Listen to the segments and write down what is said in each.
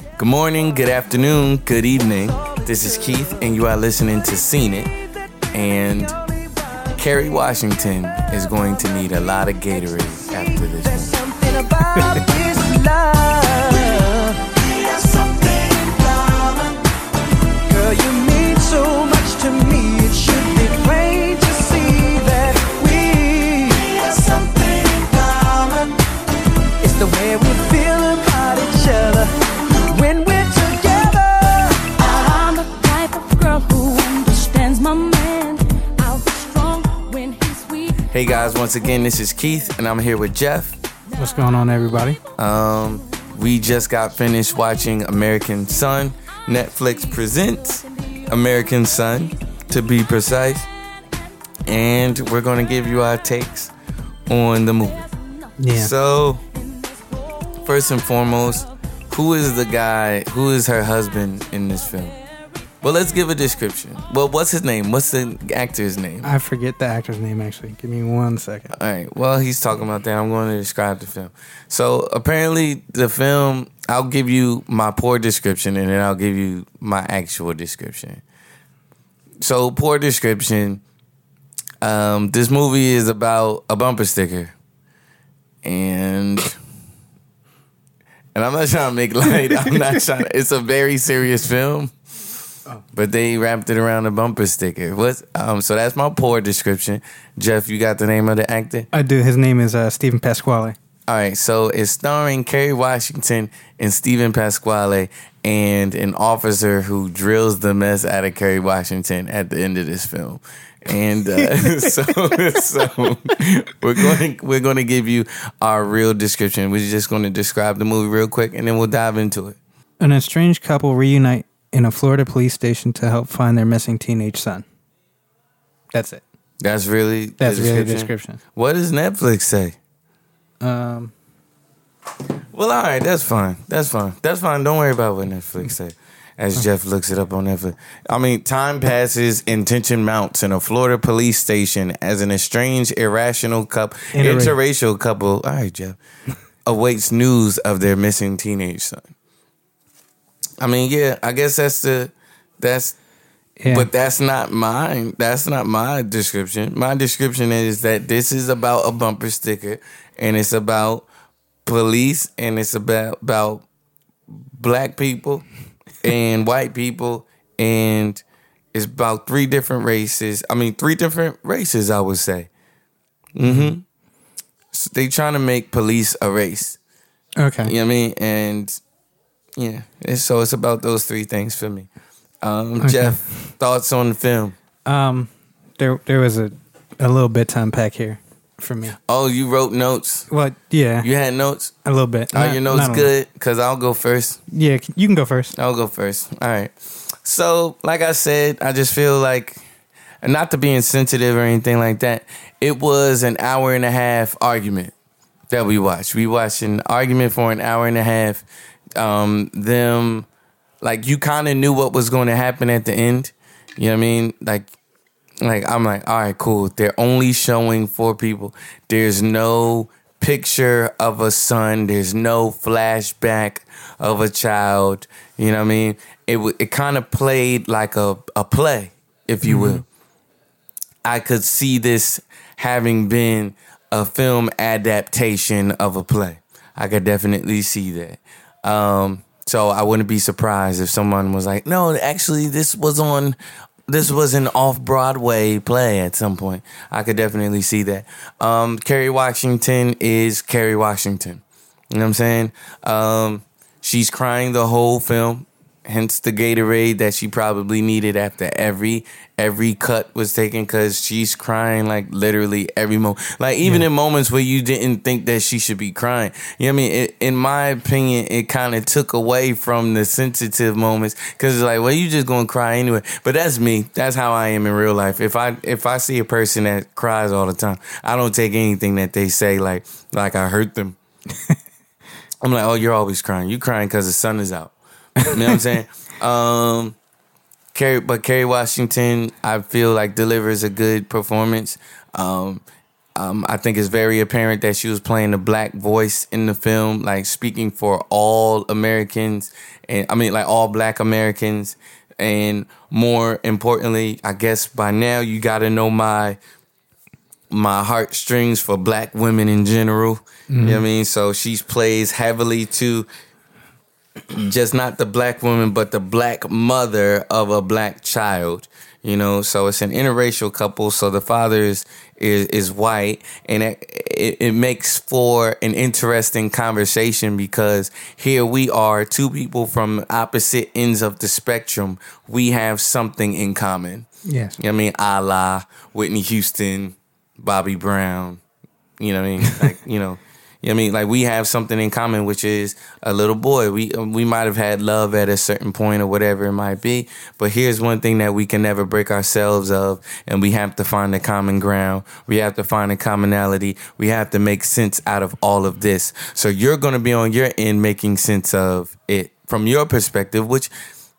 Good morning, good afternoon, good evening. This is Keith, and you are listening to Scene It. And Kerry Washington is going to need a lot of Gatorade after this. Hey guys, once again, this is Keith, and I'm here with Jeff. What's going on, everybody? Um, we just got finished watching American Son. Netflix presents American Son, to be precise. And we're going to give you our takes on the movie. Yeah. So, first and foremost, who is the guy, who is her husband in this film? Well, let's give a description. Well, what's his name? What's the actor's name? I forget the actor's name actually. Give me one second. All right. Well, he's talking about that. I'm going to describe the film. So apparently, the film. I'll give you my poor description, and then I'll give you my actual description. So poor description. Um, this movie is about a bumper sticker, and and I'm not trying to make light. I'm not trying. To, it's a very serious film. But they wrapped it around a bumper sticker. What's um? So that's my poor description. Jeff, you got the name of the actor? I do. His name is uh, Steven Pasquale. All right. So it's starring Kerry Washington and Steven Pasquale, and an officer who drills the mess out of Kerry Washington at the end of this film. And uh, so, so we're going we're going to give you our real description. We're just going to describe the movie real quick, and then we'll dive into it. An estranged couple reunite in a Florida police station to help find their missing teenage son. That's it. That's really the That's really the description. What does Netflix say? Um, Well, all right, that's fine. That's fine. That's fine. Don't worry about what Netflix say. As Jeff looks it up on Netflix. I mean, time passes and tension mounts in a Florida police station as an estranged, irrational couple, Interra- interracial couple, all right, Jeff, awaits news of their missing teenage son. I mean, yeah, I guess that's the, that's, yeah. but that's not mine. That's not my description. My description is that this is about a bumper sticker and it's about police and it's about about black people and white people and it's about three different races. I mean, three different races, I would say. Mm-hmm. So they trying to make police a race. okay. You know what I mean? And yeah, it's, so it's about those three things for me. Um, Okay. Jeff, thoughts on the film? Um, there there was a a little bit to unpack here for me. Oh, you wrote notes. Well, yeah, You had notes. a little bit. Are Not- your notes not a lot. good? Cause I'll go first. Yeah, you can go first. I'll go first. All right. So, like I said, I just feel like, not to be insensitive or anything like that, it was an hour and a half argument that we watched. We watched an argument for an hour and a half. Um, them, like, you kind of knew what was going to happen at the end. You know what I mean? Like, like I'm like, all right, cool. They're only showing four people. There's no picture of a son. There's no flashback of a child. You know what I mean? It w- it kind of played like a a play, if you will. I could see this having been a film adaptation of a play. I could definitely see that. Um, so I wouldn't be surprised if someone was like, "No, actually, this was on." This was an off Broadway play at some point. I could definitely see that. Um, Kerry Washington is Kerry Washington. You know what I'm saying? Um, she's crying the whole film. Hence the Gatorade that she probably needed after every every cut was taken because she's crying like literally every moment. Like even Yeah. in moments where you didn't think that she should be crying. You know what I mean? It, in my opinion, it kind of took away from the sensitive moments because it's like, well, you just gonna cry anyway. But that's me. That's how I am in real life. If I if I see a person that cries all the time, I don't take anything that they say like like I hurt them. I'm like, oh, you're always crying. You crying because the sun is out. You know what I'm saying? Um, Kerry, but Kerry Washington, I feel like delivers a good performance. Um, um, I think it's very apparent that she was playing the black voice in the film, like speaking for all Americans, and I mean, like all Black Americans. And more importantly, I guess by now you got to know my my heartstrings for black women in general. You know what I mean? So she plays heavily to just not the black woman, but the black mother of a black child. You know, so it's an interracial couple. So the father is is, is white, and it, it it makes for an interesting conversation because here we are, two people from opposite ends of the spectrum. We have something in common. Yes. You know what I mean? Allah, Whitney Houston, Bobby Brown. You know what I mean? Like, you know, you know I mean? Like we have something in common, which is a little boy. We we might have had love at a certain point or whatever it might be, but here's one thing that we can never break ourselves of, and we have to find a common ground. We have to find a commonality. We have to make sense out of all of this. So you're going to be on your end making sense of it from your perspective, which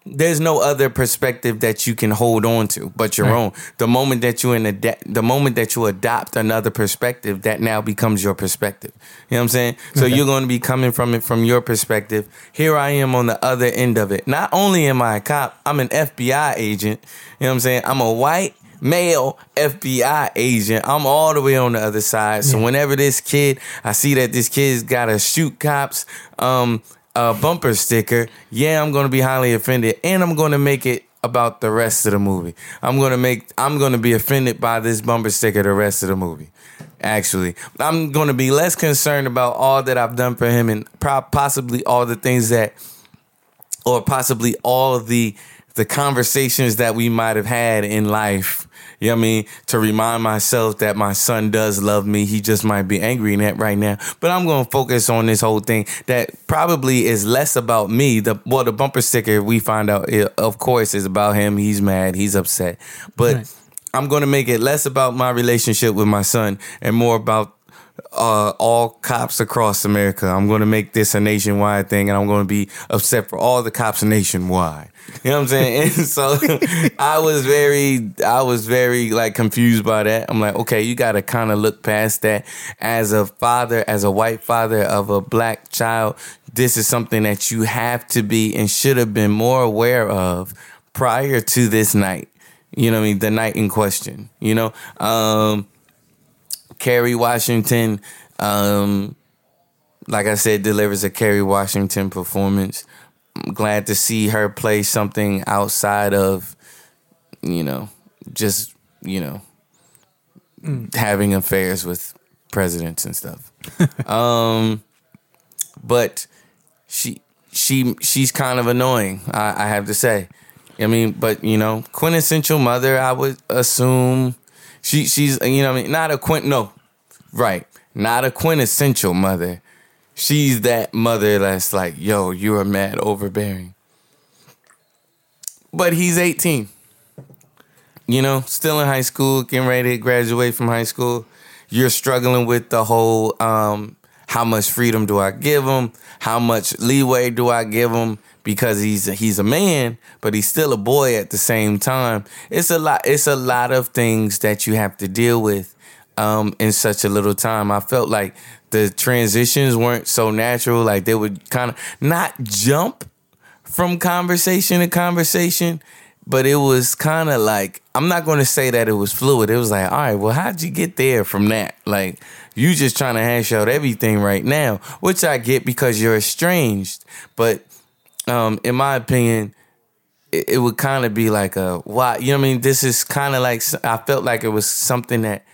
there's no other perspective that you can hold on to but your Right. own. The moment that you in ada- the moment that you adopt another perspective, that now becomes your perspective. You know what I'm saying? So you're going to be coming from it from your perspective. Here I am on the other end of it. Not only am I a cop, I'm an FBI agent. You know what I'm saying? I'm a white male FBI agent. I'm all the way on the other side. So whenever this kid, I see that this kid's gotta shoot cops um a bumper sticker, yeah, I'm gonna be highly offended, and I'm gonna make it about the rest of the movie. I'm gonna make I'm gonna be offended by this bumper sticker the rest of the movie. Actually, I'm gonna be less concerned about all that I've done for him and possibly all the things that, or possibly all the the conversations that we might have had in life. You know what I mean? To remind myself that my son does love me. He just might be angry in that right now. But I'm going to focus on this whole thing that probably is less about me. The well, the bumper sticker we find out, eh, of course, is about him. He's mad. He's upset. But Right. I'm going to make it less about my relationship with my son and more about uh, all cops across America. I'm going to make this a nationwide thing, and I'm going to be upset for all the cops nationwide. You know what I'm saying? And so I was very, I was very like confused by that. I'm like, okay, you got to kind of look past that. As a father, as a white father of a black child, this is something that you have to be and should have been more aware of prior to this night. You know what I mean? The night in question. You know, um, Kerry Washington, um, like I said, delivers a Kerry Washington performance. I'm glad to see her play something outside of, you know, just you know, having affairs with presidents and stuff. um, but she she she's kind of annoying. I, I have to say. I mean, but you know, quintessential mother. I would assume she she's you know I mean not a quint no right not a quintessential mother. She's that mother that's like, yo, you are mad overbearing. But he's 18. You know, still in high school, getting ready to graduate from high school. You're struggling with the whole um, how much freedom do I give him? How much leeway do I give him? Because he's he's a man, but he's still a boy at the same time. It's a lot. It's a lot of things that you have to deal with um, in such a little time. I felt like the transitions weren't so natural. Like they would kind of not jump from conversation to conversation, but it was kind of like I'm not going to say that it was fluid. It was like, all right, well, how'd you get there from that? Like you just trying to hash out everything right now, which I get because you're estranged. But um, in my opinion, it, it would kind of be like a why you know what I mean. This is kind of like I felt like it was something that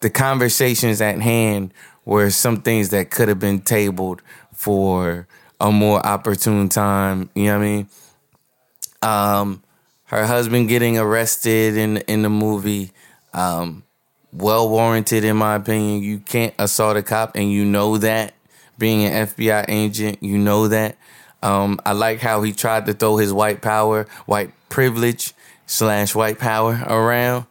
the conversations at hand were some things that could have been tabled for a more opportune time. You know what I mean? Um, her husband getting arrested in in the movie, um, well warranted in my opinion. You can't assault a cop, and you know that. Being an FBI agent, you know that. Um, I like how he tried to throw his white power, white privilege slash white power around.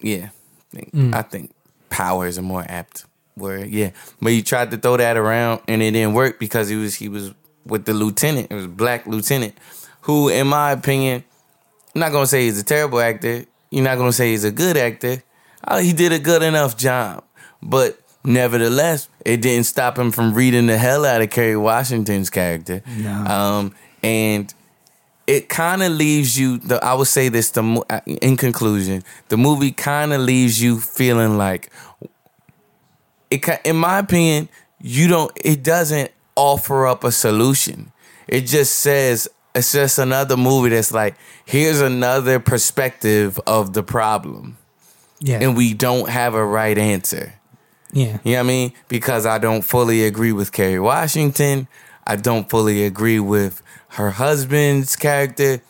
Yeah, I think, I think power is a more apt word. Yeah, but he tried to throw that around, and it didn't work because he was he was with the lieutenant. It was black lieutenant, who, in my opinion, I'm not gonna say he's a terrible actor. You're not gonna say he's a good actor. Uh, he did a good enough job, but nevertheless, it didn't stop him from reading the hell out of Kerry Washington's character. No. Um, and it kind of leaves you. The, I would say this. The uh, in conclusion, the movie kind of leaves you feeling like it. In my opinion, you don't. It doesn't offer up a solution. It just says it's just another movie that's like here's another perspective of the problem, Yeah. and we don't have a right answer. yeah. You know what I mean? Because I don't fully agree with Kerry Washington. I don't fully agree with her husband's character.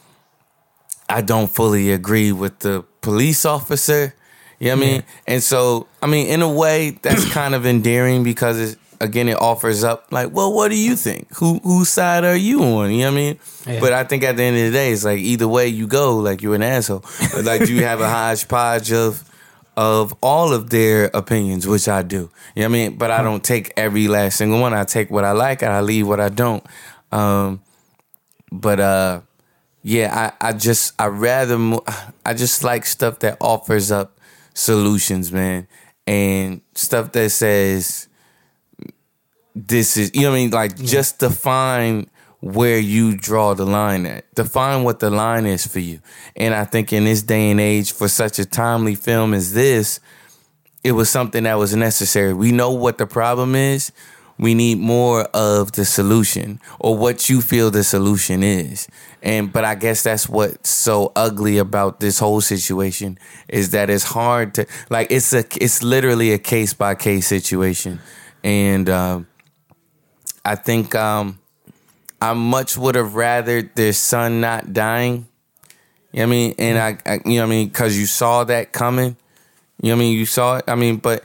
I don't fully agree with the police officer. You know what I mean? And so, I mean, in a way, that's kind of endearing because it's, again, it offers up like, well, what do you think? Who whose side are you on? You know what I mean? Yeah. But I think at the end of the day, it's like either way you go, like you're an asshole. Like you have a hodgepodge of of all of their opinions, which I do. You know what I mean? But I don't take every last single one. I take what I like and I leave what I don't. Um, but uh, yeah, I, I just I rather mo- I just like stuff that offers up solutions, man, and stuff that says this is you know what I mean. Like just define where you draw the line at. Define what the line is for you. And I think in this day and age, for such a timely film as this, it was something that was necessary. We know what the problem is. We need more of the solution or what you feel the solution is. And but I guess that's what's so ugly about this whole situation is that it's hard to like it's a it's literally a case by case situation. And um I think um I much would have rather their son not dying. You know what I mean? And I, I you know I mean cuz you saw that coming. You know what I mean? You saw it. I mean, but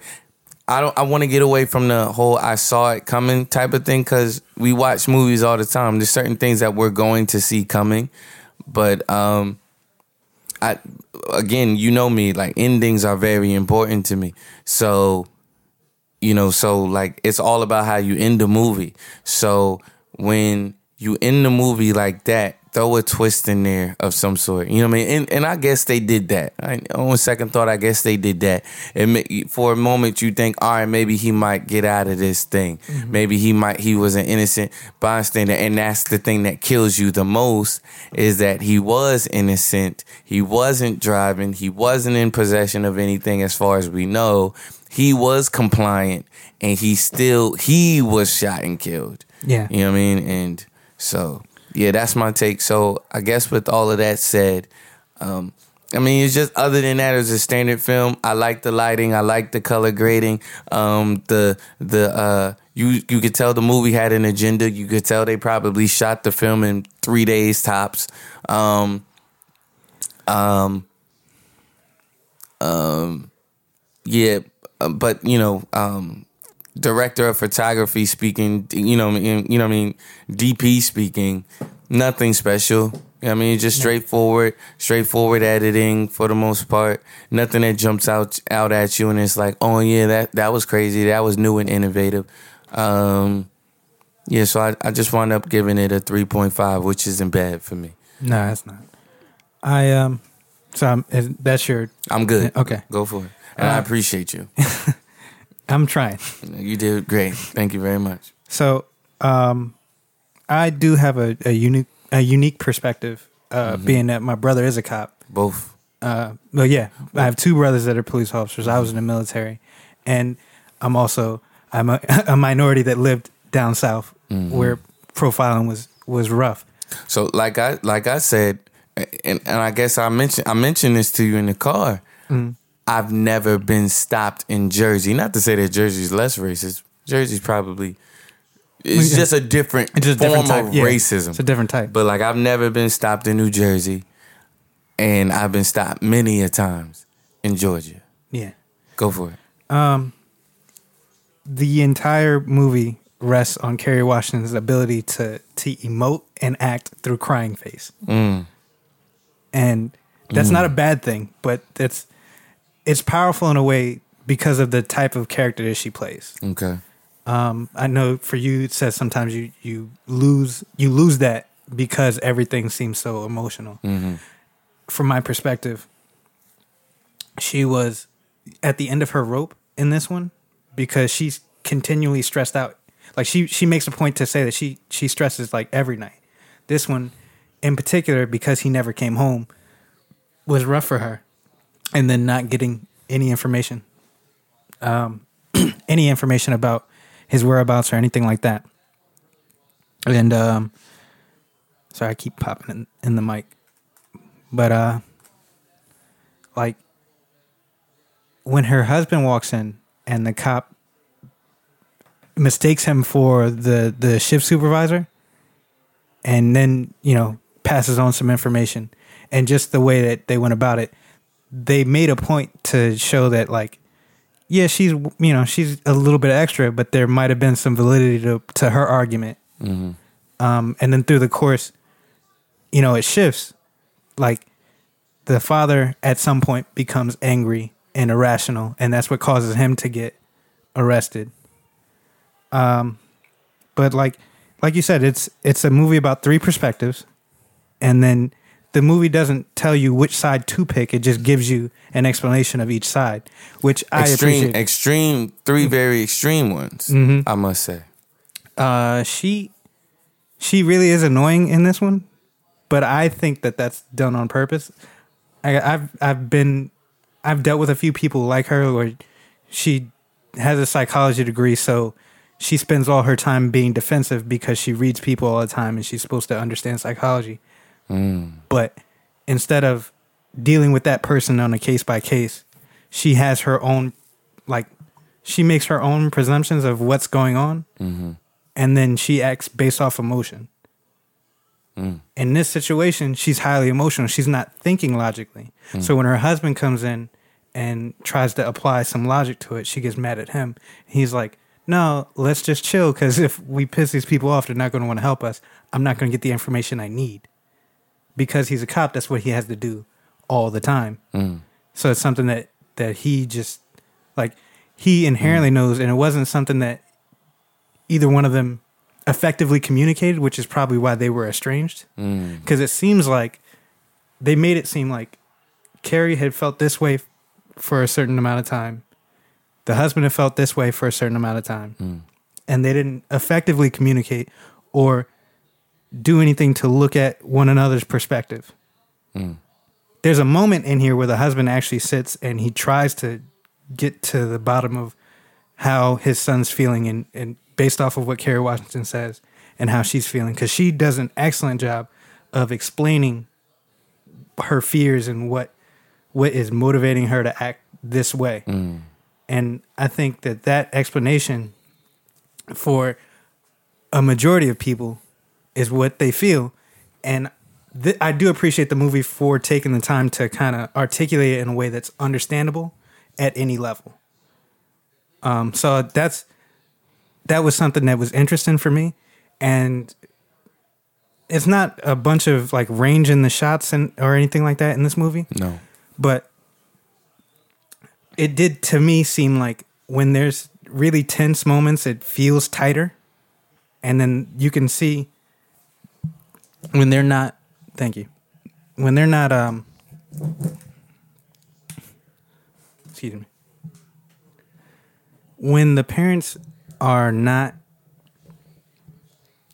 I don't. I want to get away from the whole "I saw it coming" type of thing because we watch movies all the time. There's certain things that we're going to see coming, but um, I again, you know me. Like endings are very important to me. So, you know, so like it's all about how you end the movie. So when you end the movie like that, throw a twist in there of some sort. You know what I mean? And, and I guess they did that. I, on second thought, I guess they did that. And for a moment, you think, all right, maybe he might get out of this thing. Mm-hmm. Maybe he might. He was an innocent bystander, and that's the thing that kills you the most is that he was innocent. He wasn't driving. He wasn't in possession of anything, as far as we know. He was compliant, and he still he was shot and killed. Yeah. You know what I mean? And so, yeah, that's my take. So, I guess with all of that said, um, I mean, it's just other than that, it's a standard film. I like the lighting. I like the color grading. Um, the the uh, you you could tell the movie had an agenda. You could tell they probably shot the film in three days tops. Um, um, um, yeah, but you know, um, director of photography speaking, you know, you know, what I mean, DP speaking, nothing special. I mean, just straightforward, straightforward editing for the most part. Nothing that jumps out out at you, and it's like, oh yeah, that that was crazy. That was new and innovative. Um, yeah, so I, I just wound up giving it a three point five, which isn't bad for me. No, that's not. I um. So I'm, that's your. I'm good. Okay. go for it. And I Uh, appreciate you. I'm trying. You did great. Thank you very much. So, um, I do have a, a unique a unique perspective, uh, Mm-hmm. being that my brother is a cop. Both. Uh, well, yeah, I have two brothers that are police officers. I was in the military, and I'm also I'm a, a minority that lived down south Mm-hmm. where profiling was was rough. So like I like I said, and, and I guess I mentioned I mentioned this to you in the car. I've never been stopped in Jersey. Not to say that Jersey's less racist. Jersey's probably It's Yeah. just a different It's a form different type. of yeah. racism. It's a different type. But like I've never been stopped in New Jersey, and I've been stopped many a times in Georgia. yeah. Go for it. Um, the entire movie rests on Kerry Washington's ability to to emote and act through crying face, mm. and that's mm. not a bad thing, but it's it's powerful in a way because of the type of character that she plays. Okay. Um, I know for you, it says sometimes you you lose you lose that because everything seems so emotional. From my perspective, she was at the end of her rope in this one because she's continually stressed out. Like she she makes a point to say that she she stresses like every night. This one, in particular, because he never came home, was rough for her, and then not getting any information any information about his whereabouts or anything like that. And um sorry, I keep popping in, in the mic. But uh like when her husband walks in and the cop mistakes him for the the shift supervisor and then, you know, passes on some information and just the way that they went about it, they made a point to show that like yeah, she's you know she's a little bit extra, but there might have been some validity to to her argument. Um, and then through the course, you know, it shifts. Like the father at some point becomes angry and irrational, and that's what causes him to get arrested. Um, but like like you said, it's it's a movie about three perspectives, and then the movie doesn't tell you which side to pick. It just gives you an explanation of each side, which I extreme, appreciate. Mm-hmm. extreme, three very extreme ones. I must say. Uh, she she really is annoying in this one, but I think that that's done on purpose. I, I've I've been I've dealt with a few people like her where she has a psychology degree, so she spends all her time being defensive because she reads people all the time and she's supposed to understand psychology. But instead of dealing with that person on a case by case, she has her own like she makes her own presumptions of what's going on and then she acts based off emotion. In this situation, she's highly emotional. She's not thinking logically. So when her husband comes in and tries to apply some logic to it, she gets mad at him. He's like, "No, let's just chill because if we piss these people off, they're not going to want to help us. I'm not going to get the information I need." Because he's a cop, that's what he has to do all the time. So it's something that that he just like he inherently mm. knows, and it wasn't something that either one of them effectively communicated, which is probably why they were estranged. Mm. Because it seems like they made it seem like Kerry had felt this way f- for a certain amount of time. The husband had felt this way for a certain amount of time. Mm. And they didn't effectively communicate or do anything to look at one another's perspective. Hmm. There's a moment in here where the husband actually sits and he tries to get to the bottom of how his son's feeling and, and based off of what Kerry Washington says and how she's feeling because she does an excellent job of explaining her fears and what what is motivating her to act this way. Hmm. And i think that that explanation for a majority of people is what they feel. And th- i do appreciate the movie for taking the time to kind of articulate it in a way that's understandable at any level. Um, so that's that was something that was interesting for me. And it's not a bunch of like range in the shots and or anything like that in this movie. No. but it did to me seem like when there's really tense moments it feels tighter. And then you can see when they're not thank you. When they're not um excuse me. When the parents are not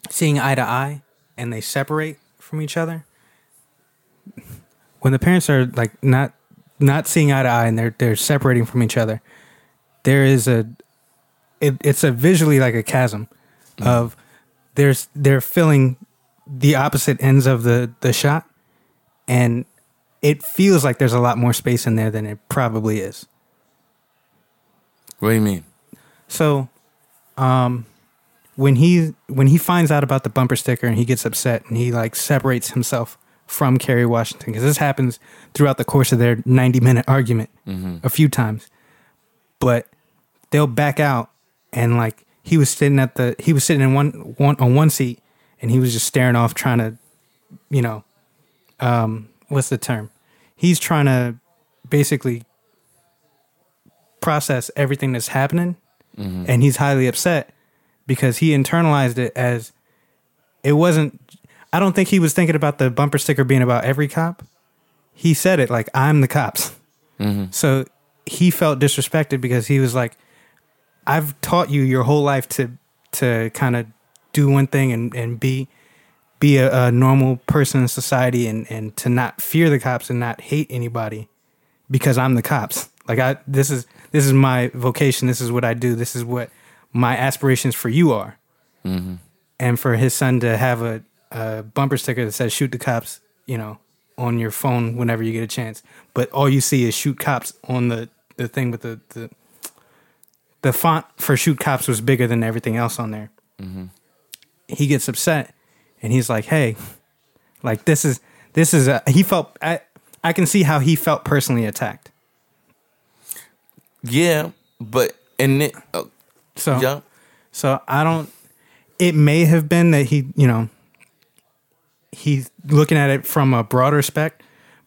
seeing eye to eye and they separate from each other when the parents are like not not seeing eye to eye and they're they're separating from each other there is a it, it's a visually like a chasm of there's they're filling the opposite ends of the the shot and it feels like there's a lot more space in there than it probably is What do you mean? so, um, when he when he finds out about the bumper sticker and he gets upset and he like separates himself from Kerry Washington because this happens throughout the course of their 90 minute argument a few times but they'll back out and like he was sitting at the he was sitting in one one on one seat and he was just staring off trying to you know um what's the term he's trying to basically process everything that's happening and he's highly upset because he internalized it as it wasn't I don't think he was thinking about the bumper sticker being about every cop. He said it like I'm the cops. So he felt disrespected because he was like I've taught you your whole life to to kind of do one thing and and be be a, a normal person in society and and to not fear the cops and not hate anybody because I'm the cops. Like I this is this is my vocation. This is what I do. This is what my aspirations for you are. Mm-hmm. And for his son to have a, a bumper sticker that says "Shoot the cops," you know, on your phone whenever you get a chance, but all you see is "Shoot cops" on the the thing with the the the font for "Shoot cops" was bigger than everything else on there. Mm-hmm. He gets upset, and he's like, "Hey, like this is this is a." He felt I I can see how he felt personally attacked. Yeah, but and it, uh, So yeah, So I don't. It may have been that he, you know, he's looking at it from a broader spec,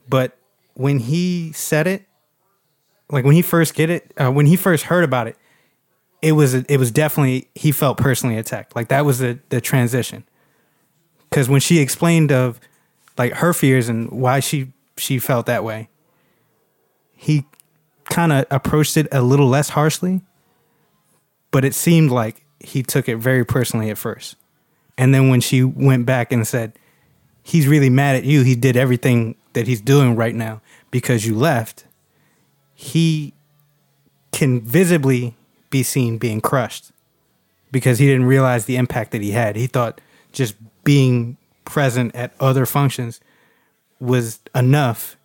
but when he said it, like when he first get it, uh, when he first heard about it, it was it was definitely he felt personally attacked. Like that was the the transition. Because when she explained of like her fears and why she she felt that way, he kind of approached it a little less harshly but it seemed like he took it very personally at first. And then when she went back and said, he's really mad at you, he did everything that he's doing right now because you left, he can visibly be seen being crushed because he didn't realize the impact that he had. He thought just being present at other functions was enough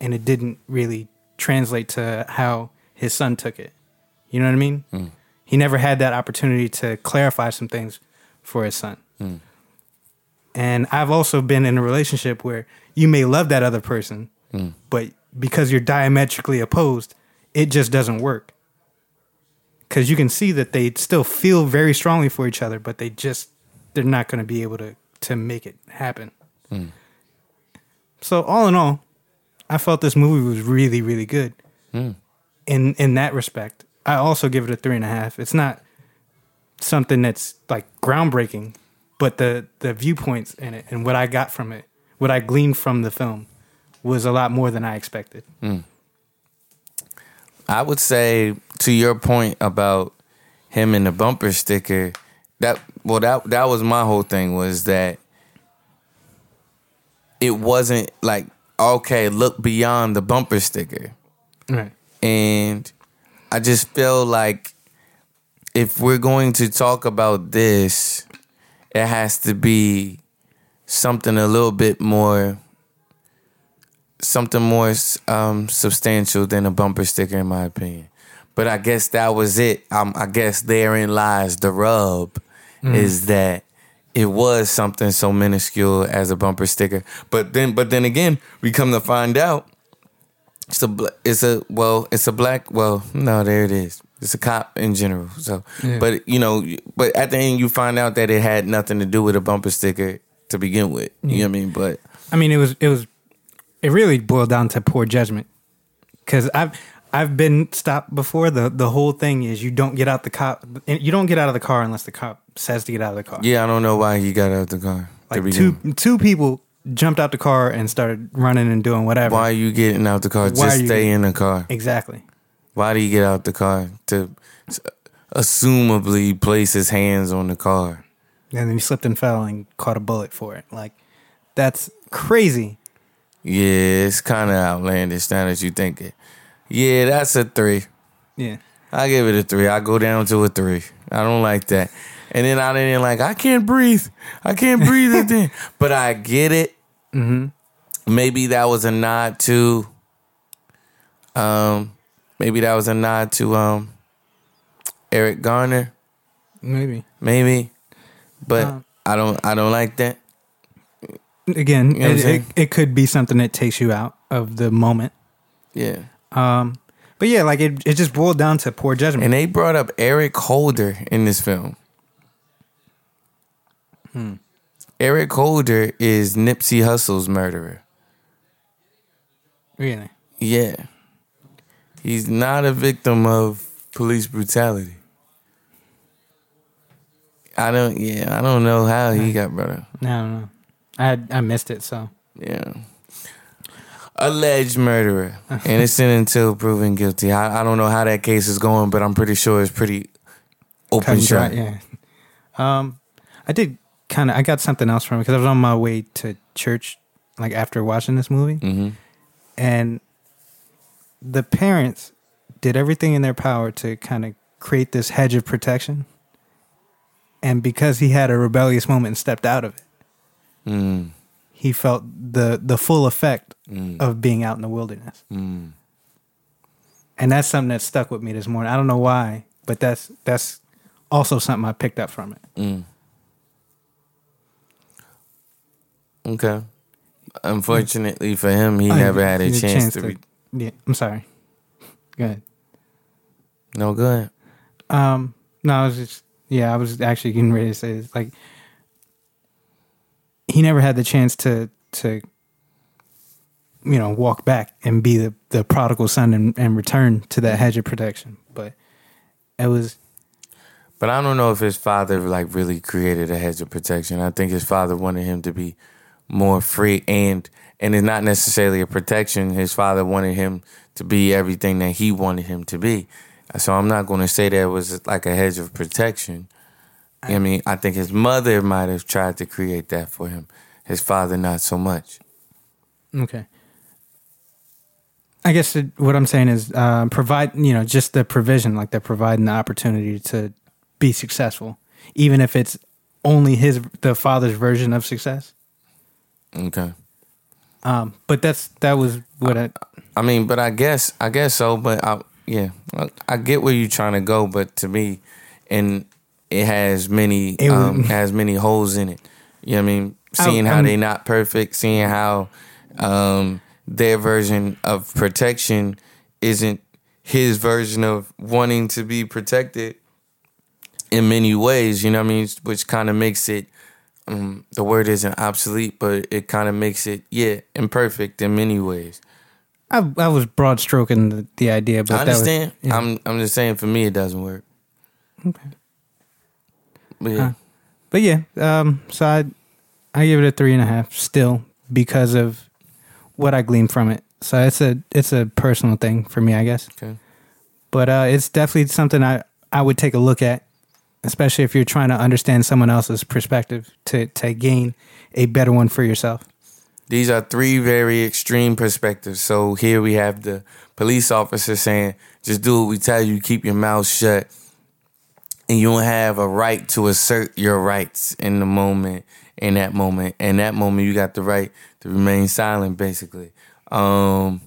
and it didn't really translate to how his son took it. You know what I mean? Hmm. He never had that opportunity to clarify some things for his son. Hmm. And I've also been in a relationship where you may love that other person, hmm. but because you're diametrically opposed, it just doesn't work. Because you can see that they still feel very strongly for each other, but they just they're not going to be able to to make it happen. Hmm. So all in all, I felt this movie was really really good. Hmm. In in that respect, I also give it a three and a half. It's not something that's like groundbreaking, but the the viewpoints in it and what I got from it, what I gleaned from the film, was a lot more than I expected. Hmm. I would say to your point about him and the bumper sticker, that well that that was my whole thing was that it wasn't like okay, look beyond the bumper sticker. Right. And I just feel like if we're going to talk about this, it has to be something a little bit more something more um, substantial than a bumper sticker in my opinion. But I guess that was it. Um, I guess therein lies the rub is that it was something so minuscule as a bumper sticker. But then but then again, we come to find out it's a it's a well it's a black well no there it is. It's a cop in general so. But you know but at the end you find out that it had nothing to do with a bumper sticker to begin with. You know what I mean? But I mean, it was it was it really boiled down to poor judgment. Because I've I've been stopped before. the The whole thing is you don't get out the cop. You don't get out of the car unless the cop says to get out of the car. yeah I don't know why he got out of the car like two two people jumped out the car and started running and doing whatever. why are you getting out the car Why just stay in the car Exactly. why do you get out the car to assumably place his hands on the car And then he slipped and fell and caught a bullet for it. Like that's crazy. yeah it's kind of outlandish now that you think it yeah that's a three Yeah. I give it a three. I go down to a three. I don't like that. And then I didn't like. I can't breathe. I can't breathe at then. But I get it. Mm-hmm. Maybe that was a nod to. Um, maybe that was a nod to um, Eric Garner. Maybe. Maybe but Um, I don't I don't like that. Again, You know it, it, it could be something that takes you out of the moment. Yeah. Um, but yeah, like it, it just boiled down to poor judgment. And they brought up Eric Holder in this film. Hmm. Eric Holder is Nipsey Hussle's murderer. really, Yeah. He's not a victim of police brutality. I don't yeah, I don't know how he got brought up. I don't know. I I missed it, so Yeah. Alleged murderer. Innocent until proven guilty. I, I don't know how that case is going, but I'm pretty sure it's pretty open shot. yeah. Um, I did kind of. I got something else from it because I was on my way to church, like after watching this movie, hmm and the parents did everything in their power to kind of create this hedge of protection. And because he had a rebellious moment and stepped out of it, Mm, he felt the the full effect mm, of being out in the wilderness. mm. And that's something that stuck with me this morning. I don't know why, but that's that's also something I picked up from it. Mm. Okay. Unfortunately for him, he Oh, never had a the chance, to. Re- yeah, I'm sorry. Good. no, good. Um, no, I was just yeah, I was actually getting ready to say this. Like, he never had the chance to to you know walk back and be the the prodigal son and, and return to that hedge of protection. But it was But I don't know if his father like really created a hedge of protection. I think his father wanted him to be more free and and it's not necessarily a protection. His father wanted him to be everything that he wanted him to be. So I'm not going to say that it was like a hedge of protection. I mean, I think his mother might have tried to create that for him. His father, not so much. Okay. I guess it, what I'm saying is uh, provide, you know, just the provision, like they're providing the opportunity to be successful, even if it's only his, the father's version of success. Okay. Um, but that's that was what I. I mean, but I guess I guess so. But I, yeah, I, I get where you're trying to go. But to me, and it has many It um, has many holes in it. You know what I mean? Seeing how I'm- they not perfect, seeing how um, their version of protection isn't his version of wanting to be protected in many ways. You know what I mean? Which kind of makes it. Um, the word isn't obsolete, but it kind of makes it, yeah, imperfect in many ways. I, I was broad stroking the, the idea, but I that was- understand. yeah. I'm I'm just saying for me it doesn't work. Okay. But yeah. But yeah, um, so I I give it a three and a half still because of what I gleaned from it. So it's a it's a personal thing for me, I guess. Okay. But uh, it's definitely something I I would take a look at, especially if you're trying to understand someone else's perspective to to gain a better one for yourself. These are three very extreme perspectives. So here we have the police officer saying, just do what we tell you, keep your mouth shut. And you don't have a right to assert your rights in the moment, in that moment. In that moment, you got the right to remain silent, basically. Um,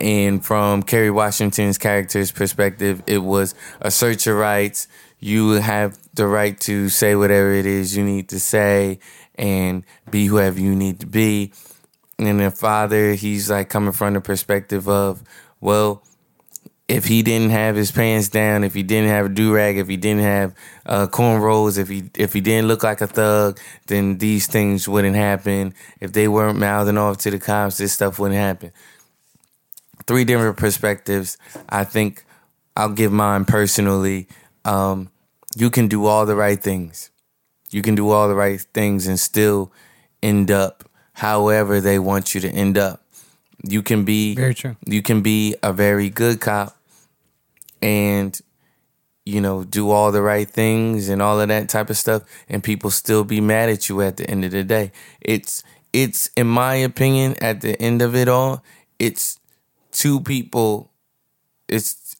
and from Kerry Washington's character's perspective, it was assert your rights. You have the right to say whatever it is you need to say and be whoever you need to be. And the father, he's like coming from the perspective of, well, if he didn't have his pants down, if he didn't have a do rag, if he didn't have uh, cornrows, if he if he didn't look like a thug, then these things wouldn't happen. If they weren't mouthing off to the cops, this stuff wouldn't happen. Three different perspectives. I think I'll give mine personally. Um, you can do all the right things. You can do all the right things and still end up however they want you to end up. You can be Very true. you can be a very good cop and you know do all the right things and all of that type of stuff and people still be mad at you at the end of the day. It's it's in my opinion at the end of it all it's two people it's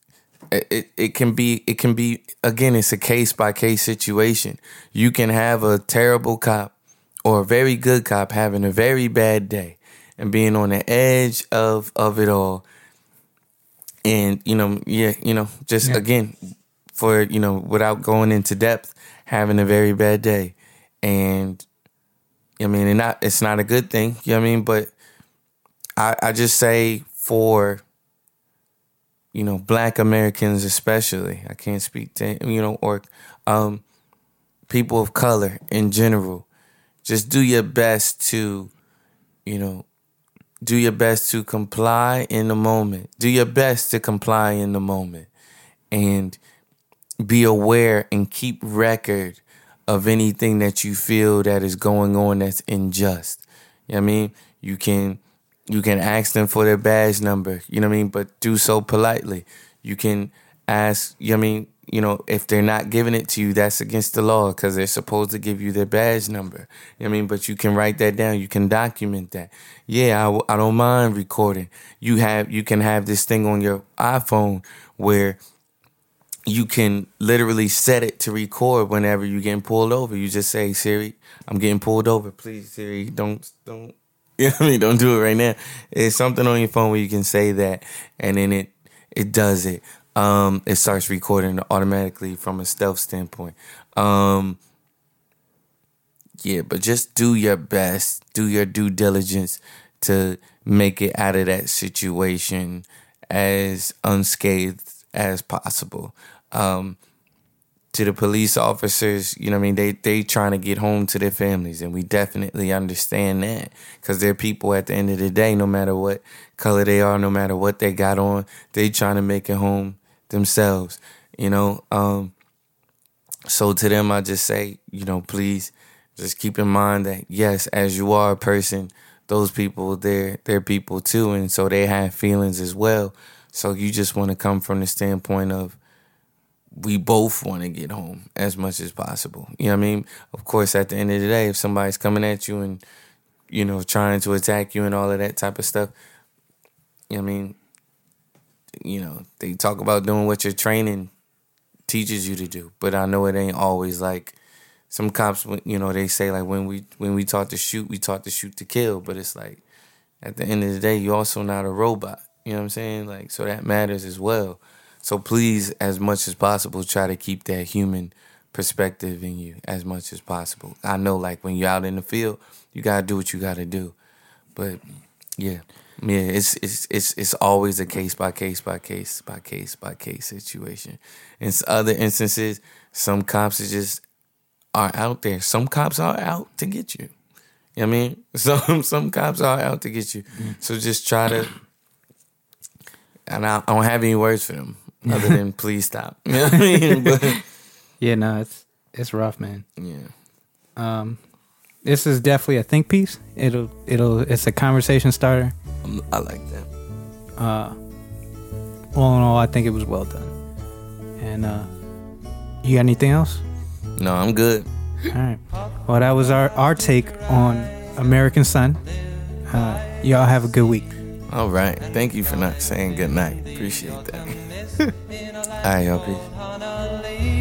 it, it can be it can be again it's a case by case situation. You can have a terrible cop or a very good cop having a very bad day and being on the edge of of it all and you know yeah you know just Yeah. again for you know without going into depth having a very bad day, and I mean, and not it's not a good thing. You know what I mean? But I I just say for you know Black Americans especially, I can't speak to you know or um, people of color in general. Just do your best to you know do your best to comply in the moment. Do your best to comply in the moment. And be aware and keep record of anything that you feel that is going on that's unjust. You know what I mean? You can you can ask them for their badge number, you know what I mean, but do so politely. You can ask, you know what I mean, you know, if they're not giving it to you, that's against the law because they're supposed to give you their badge number. You know I mean, but you can write that down. You can document that. Yeah, I, I don't mind recording. You have you can have this thing on your iPhone where you can literally set it to record whenever you're getting pulled over. You just say, Siri, I'm getting pulled over. Please, Siri, don't don't you know what I mean? Don't do it right now. It's something on your phone where you can say that and then it it does it. Um, it starts recording automatically from a stealth standpoint. Um, yeah, but just do your best, do your due diligence to make it out of that situation as unscathed as possible. Um, to the police officers, you know what I mean, they they trying to get home to their families and we definitely understand that cuz they're people at the end of the day no matter what color they are, no matter what they got on, they trying to make it home themselves, you know. Um so to them I just say, you know, please just keep in mind that yes, as you are a person, those people they're they're people too and so they have feelings as well. So you just want to come from the standpoint of we both want to get home as much as possible. You know what I mean? Of course, at the end of the day, if somebody's coming at you and, you know, trying to attack you and all of that type of stuff, you know what I mean? You know, they talk about doing what your training teaches you to do, but I know it ain't always like some cops, you know, they say like when we when we taught to shoot, we taught to shoot to kill, but it's like at the end of the day, you're also not a robot. You know what I'm saying? Like so that matters as well. So please, as much as possible, try to keep that human perspective in you as much as possible. I know, like when you're out in the field, you gotta do what you gotta do. But yeah, yeah, it's it's it's it's always a case by case by case by case by case situation. In other instances, some cops are just are out there. Some cops are out to get you. You know what I mean? Some some cops are out to get you. So just try to and I, I don't have any words for them other than please stop. You know what I mean? But Yeah, no, it's it's rough, man. yeah. Um, this is definitely a think piece. It'll it'll it's a conversation starter. I'm- I like that. All in all, I think it was well done. And uh, you got anything else? No, I'm good. All right. Well, that was our our take on American Son. Uh, y'all have a good week. All right. Thank you for not saying good night. Appreciate that. All right, y'all. Peace.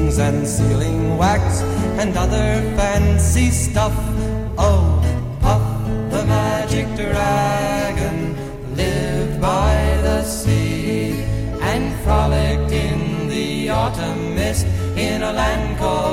And sealing wax and other fancy stuff. Oh, Puff the magic dragon lived by the sea and frolicked in the autumn mist in a land called.